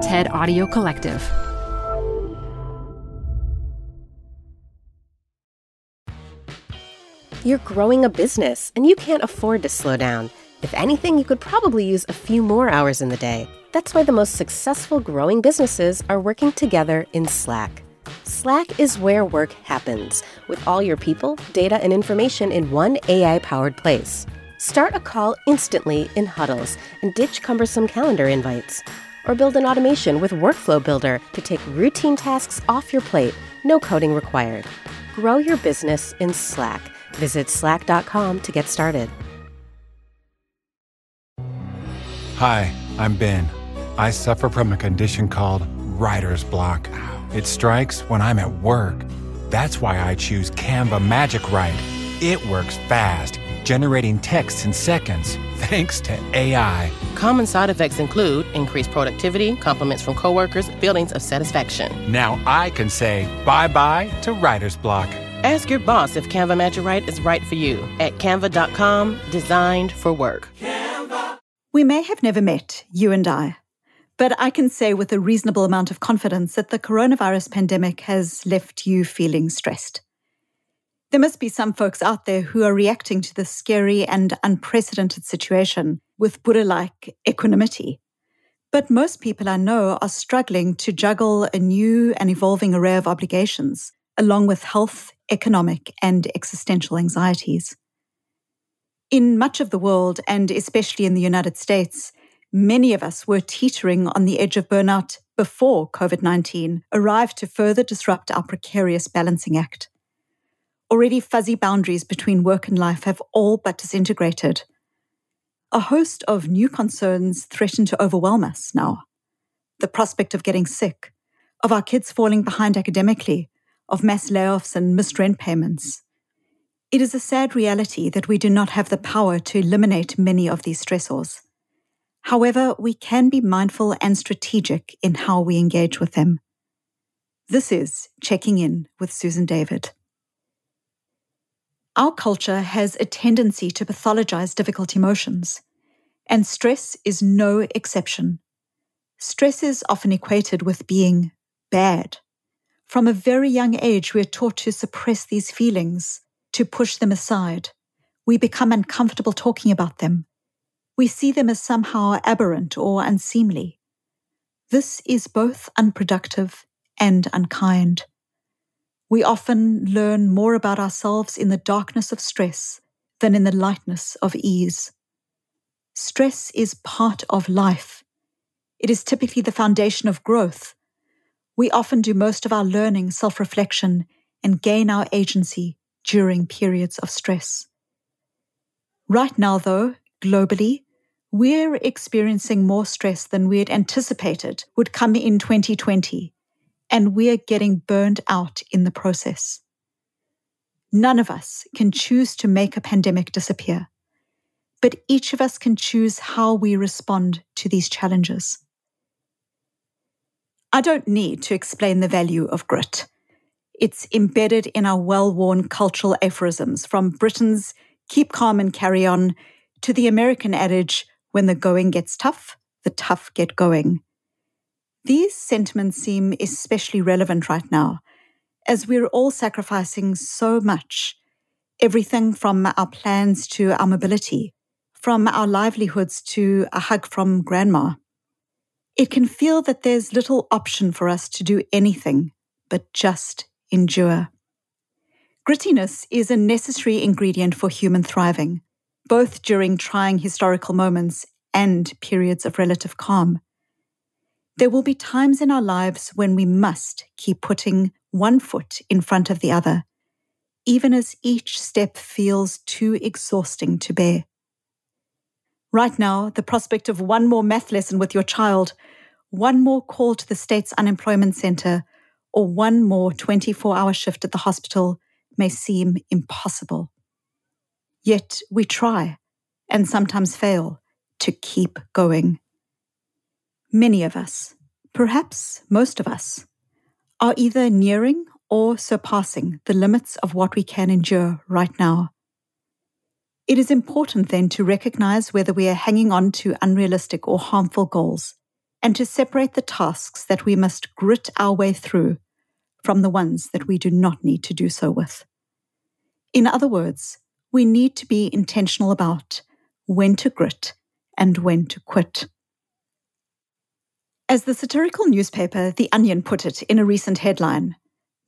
TED Audio Collective. You're growing a business and you can't afford to slow down. If anything, you could probably use a few more hours in the day. That's why the most successful growing businesses are working together in Slack. Slack is where work happens, with all your people, data, and information in one AI powered place. Start a call instantly in huddles and ditch cumbersome calendar invites. Or build an automation with Workflow Builder to take routine tasks off your plate, no coding required. Grow your business in Slack. Visit slack.com to get started. Hi, I'm Ben. I suffer from a condition called writer's block. It strikes when I'm at work. That's why I choose Canva Magic Write. It works fast, generating text in seconds, thanks to AI. Common side effects include increased productivity, compliments from coworkers, feelings of satisfaction. Now I can say bye bye to writer's block. Ask your boss if Canva Magic Write is right for you at canva.com, designed for work. Canva. We may have never met, you and I, but I can say with a reasonable amount of confidence that the coronavirus pandemic has left you feeling stressed. There must be some folks out there who are reacting to this scary and unprecedented situation with Buddha like equanimity. But most people I know are struggling to juggle a new and evolving array of obligations, along with health, economic, and existential anxieties. In much of the world, and especially in the United States, many of us were teetering on the edge of burnout before COVID 19 arrived to further disrupt our precarious balancing act. Already fuzzy boundaries between work and life have all but disintegrated. A host of new concerns threaten to overwhelm us now. The prospect of getting sick, of our kids falling behind academically, of mass layoffs and missed rent payments. It is a sad reality that we do not have the power to eliminate many of these stressors. However, we can be mindful and strategic in how we engage with them. This is Checking In with Susan David. Our culture has a tendency to pathologize difficult emotions, and stress is no exception. Stress is often equated with being bad. From a very young age, we are taught to suppress these feelings to push them aside. We become uncomfortable talking about them. We see them as somehow aberrant or unseemly. This is both unproductive and unkind. We often learn more about ourselves in the darkness of stress than in the lightness of ease. Stress is part of life. It is typically the foundation of growth. We often do most of our learning, self reflection, and gain our agency during periods of stress. Right now, though, globally, we're experiencing more stress than we had anticipated would come in 2020, and we're getting burned out in the process. None of us can choose to make a pandemic disappear, but each of us can choose how we respond to these challenges. I don't need to explain the value of grit. It's embedded in our well worn cultural aphorisms, from Britain's keep calm and carry on to the American adage, when the going gets tough, the tough get going. These sentiments seem especially relevant right now, as we're all sacrificing so much everything from our plans to our mobility, from our livelihoods to a hug from grandma. It can feel that there's little option for us to do anything but just endure. Grittiness is a necessary ingredient for human thriving, both during trying historical moments and periods of relative calm. There will be times in our lives when we must keep putting one foot in front of the other, even as each step feels too exhausting to bear. Right now, the prospect of one more math lesson with your child, one more call to the state's unemployment center, or one more 24 hour shift at the hospital may seem impossible. Yet we try, and sometimes fail, to keep going. Many of us, perhaps most of us, are either nearing or surpassing the limits of what we can endure right now. It is important then to recognize whether we are hanging on to unrealistic or harmful goals and to separate the tasks that we must grit our way through from the ones that we do not need to do so with. In other words, we need to be intentional about when to grit and when to quit. As the satirical newspaper The Onion put it in a recent headline,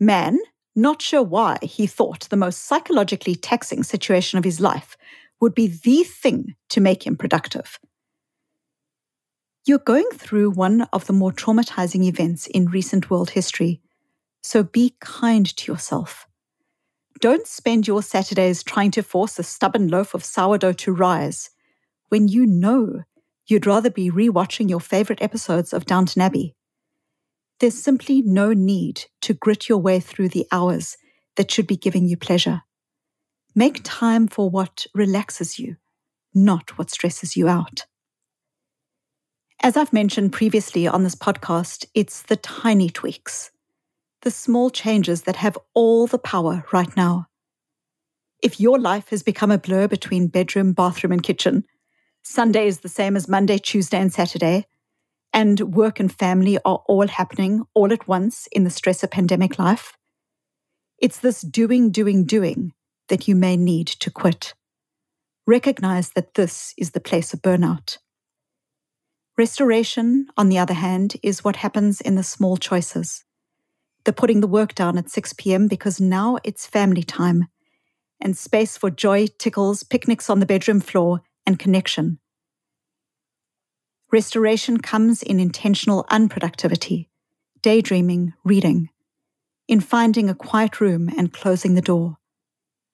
man, not sure why he thought the most psychologically taxing situation of his life would be the thing to make him productive. You're going through one of the more traumatizing events in recent world history, so be kind to yourself. Don't spend your Saturdays trying to force a stubborn loaf of sourdough to rise when you know you'd rather be rewatching your favorite episodes of Downton Abbey. There's simply no need to grit your way through the hours that should be giving you pleasure. Make time for what relaxes you, not what stresses you out. As I've mentioned previously on this podcast, it's the tiny tweaks, the small changes that have all the power right now. If your life has become a blur between bedroom, bathroom, and kitchen, Sunday is the same as Monday, Tuesday, and Saturday, and work and family are all happening all at once in the stress of pandemic life, it's this doing, doing, doing that you may need to quit. Recognize that this is the place of burnout. Restoration, on the other hand, is what happens in the small choices. The putting the work down at 6 p.m. because now it's family time and space for joy, tickles, picnics on the bedroom floor, and connection. Restoration comes in intentional unproductivity, daydreaming, reading, in finding a quiet room and closing the door,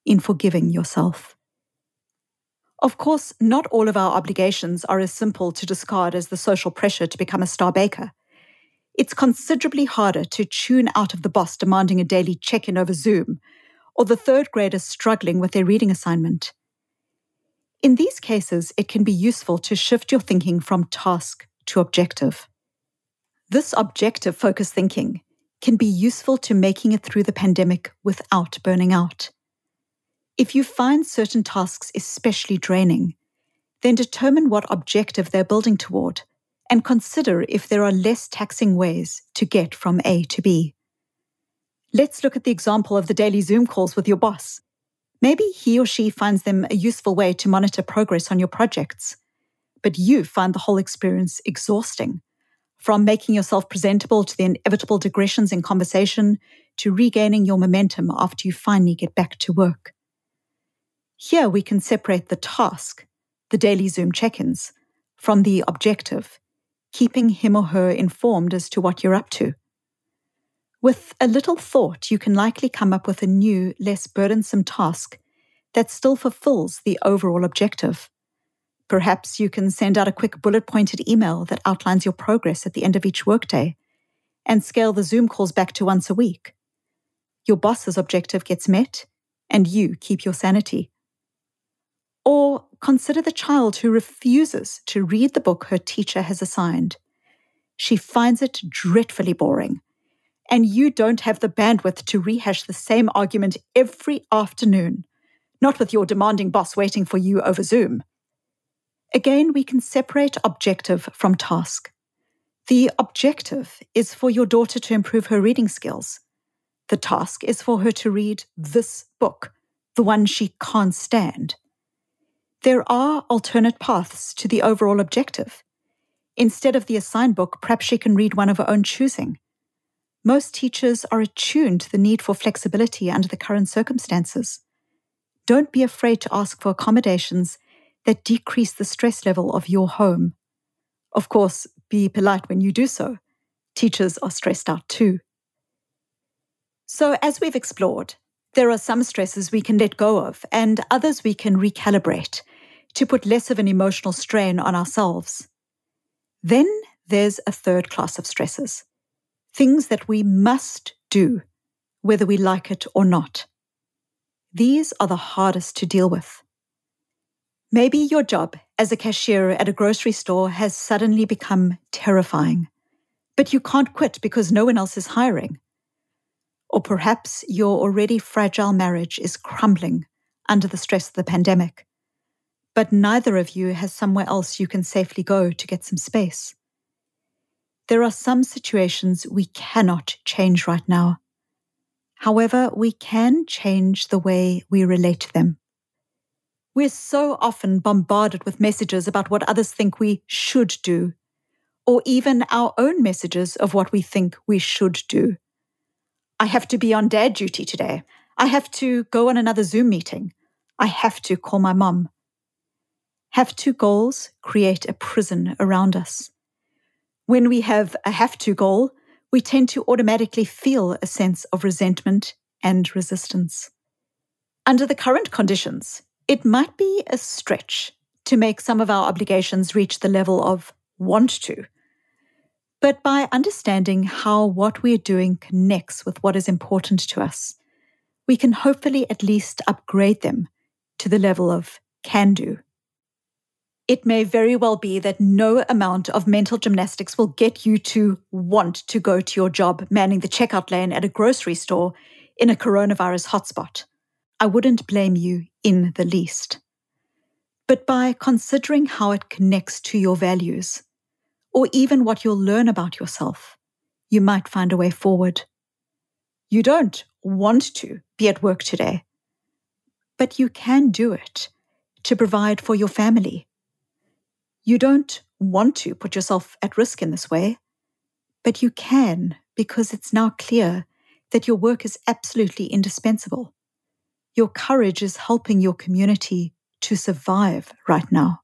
in forgiving yourself. Of course, not all of our obligations are as simple to discard as the social pressure to become a star baker. It's considerably harder to tune out of the boss demanding a daily check in over Zoom, or the third graders struggling with their reading assignment. In these cases, it can be useful to shift your thinking from task to objective. This objective focused thinking can be useful to making it through the pandemic without burning out. If you find certain tasks especially draining, then determine what objective they're building toward and consider if there are less taxing ways to get from A to B. Let's look at the example of the daily Zoom calls with your boss. Maybe he or she finds them a useful way to monitor progress on your projects, but you find the whole experience exhausting. From making yourself presentable to the inevitable digressions in conversation to regaining your momentum after you finally get back to work. Here we can separate the task, the daily Zoom check ins, from the objective, keeping him or her informed as to what you're up to. With a little thought, you can likely come up with a new, less burdensome task that still fulfills the overall objective. Perhaps you can send out a quick bullet pointed email that outlines your progress at the end of each workday and scale the Zoom calls back to once a week. Your boss's objective gets met, and you keep your sanity. Or consider the child who refuses to read the book her teacher has assigned. She finds it dreadfully boring, and you don't have the bandwidth to rehash the same argument every afternoon, not with your demanding boss waiting for you over Zoom. Again, we can separate objective from task. The objective is for your daughter to improve her reading skills. The task is for her to read this book, the one she can't stand. There are alternate paths to the overall objective. Instead of the assigned book, perhaps she can read one of her own choosing. Most teachers are attuned to the need for flexibility under the current circumstances. Don't be afraid to ask for accommodations that decrease the stress level of your home. Of course, be polite when you do so. Teachers are stressed out too. So, as we've explored, there are some stresses we can let go of and others we can recalibrate to put less of an emotional strain on ourselves. Then there's a third class of stresses things that we must do, whether we like it or not. These are the hardest to deal with. Maybe your job as a cashier at a grocery store has suddenly become terrifying, but you can't quit because no one else is hiring. Or perhaps your already fragile marriage is crumbling under the stress of the pandemic but neither of you has somewhere else you can safely go to get some space. There are some situations we cannot change right now. However, we can change the way we relate to them. We're so often bombarded with messages about what others think we should do, or even our own messages of what we think we should do. I have to be on dad duty today. I have to go on another Zoom meeting. I have to call my mum. Have to goals create a prison around us. When we have a have to goal, we tend to automatically feel a sense of resentment and resistance. Under the current conditions, it might be a stretch to make some of our obligations reach the level of want to. But by understanding how what we're doing connects with what is important to us, we can hopefully at least upgrade them to the level of can do. It may very well be that no amount of mental gymnastics will get you to want to go to your job manning the checkout lane at a grocery store in a coronavirus hotspot. I wouldn't blame you in the least. But by considering how it connects to your values, or even what you'll learn about yourself, you might find a way forward. You don't want to be at work today, but you can do it to provide for your family you don't want to put yourself at risk in this way, but you can because it's now clear that your work is absolutely indispensable. Your courage is helping your community to survive right now.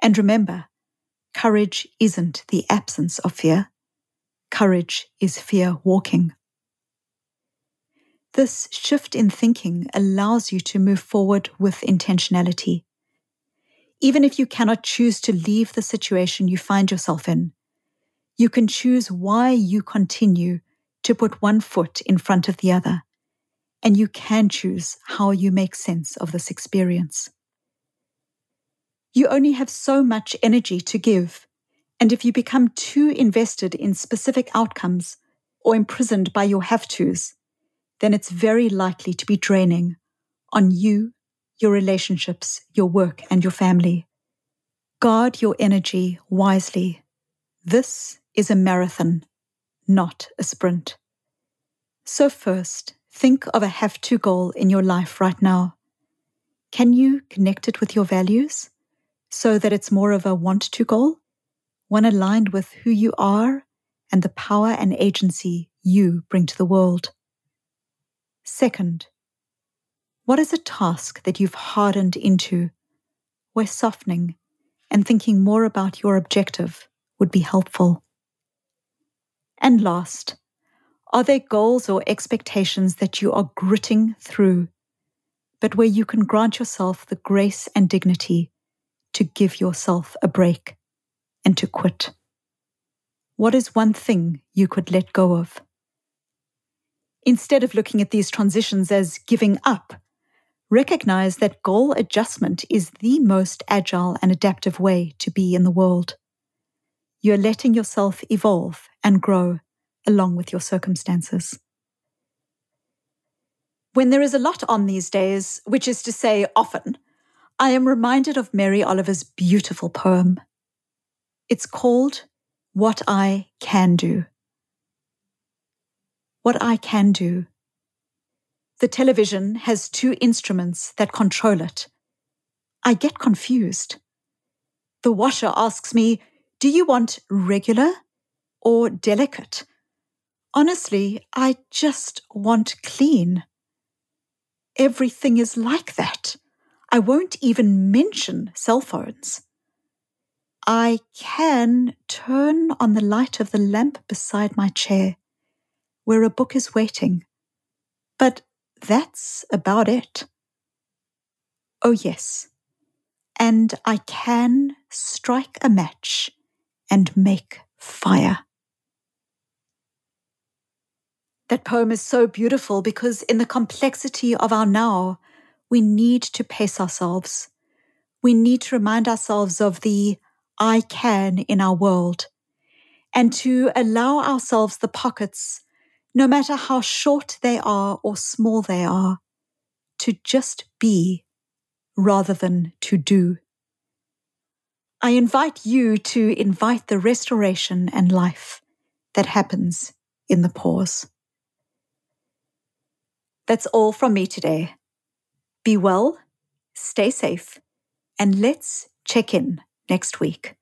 And remember, courage isn't the absence of fear. Courage is fear walking. This shift in thinking allows you to move forward with intentionality even if you cannot choose to leave the situation you find yourself in, you can choose why you continue to put one foot in front of the other, and you can choose how you make sense of this experience. You only have so much energy to give, and if you become too invested in specific outcomes or imprisoned by your have tos, then it's very likely to be draining on you your relationships, your work, and your family. Guard your energy wisely. This is a marathon, not a sprint. So, first, think of a have to goal in your life right now. Can you connect it with your values so that it's more of a want to goal? One aligned with who you are and the power and agency you bring to the world. Second, what is a task that you've hardened into where softening and thinking more about your objective would be helpful? And last, are there goals or expectations that you are gritting through, but where you can grant yourself the grace and dignity to give yourself a break and to quit? What is one thing you could let go of? Instead of looking at these transitions as giving up, recognize that goal adjustment is the most agile and adaptive way to be in the world. You're letting yourself evolve and grow along with your circumstances. When there is a lot on these days, which is to say, often, I am reminded of Mary Oliver's beautiful poem. It's called What I Can Do. What I Can Do the television has two instruments that control it. I get confused. The washer asks me, Do you want regular or delicate? Honestly, I just want clean. Everything is like that. I won't even mention cell phones. I can turn on the light of the lamp beside my chair, where a book is waiting. But that's about it. Oh, yes. And I can strike a match and make fire. That poem is so beautiful because, in the complexity of our now, we need to pace ourselves. We need to remind ourselves of the I can in our world and to allow ourselves the pockets no matter how short they are or small they are, to just be rather than to do. I invite you to invite the restoration and life that happens in the pause. That's all from me today. Be well, stay safe, and let's check in next week.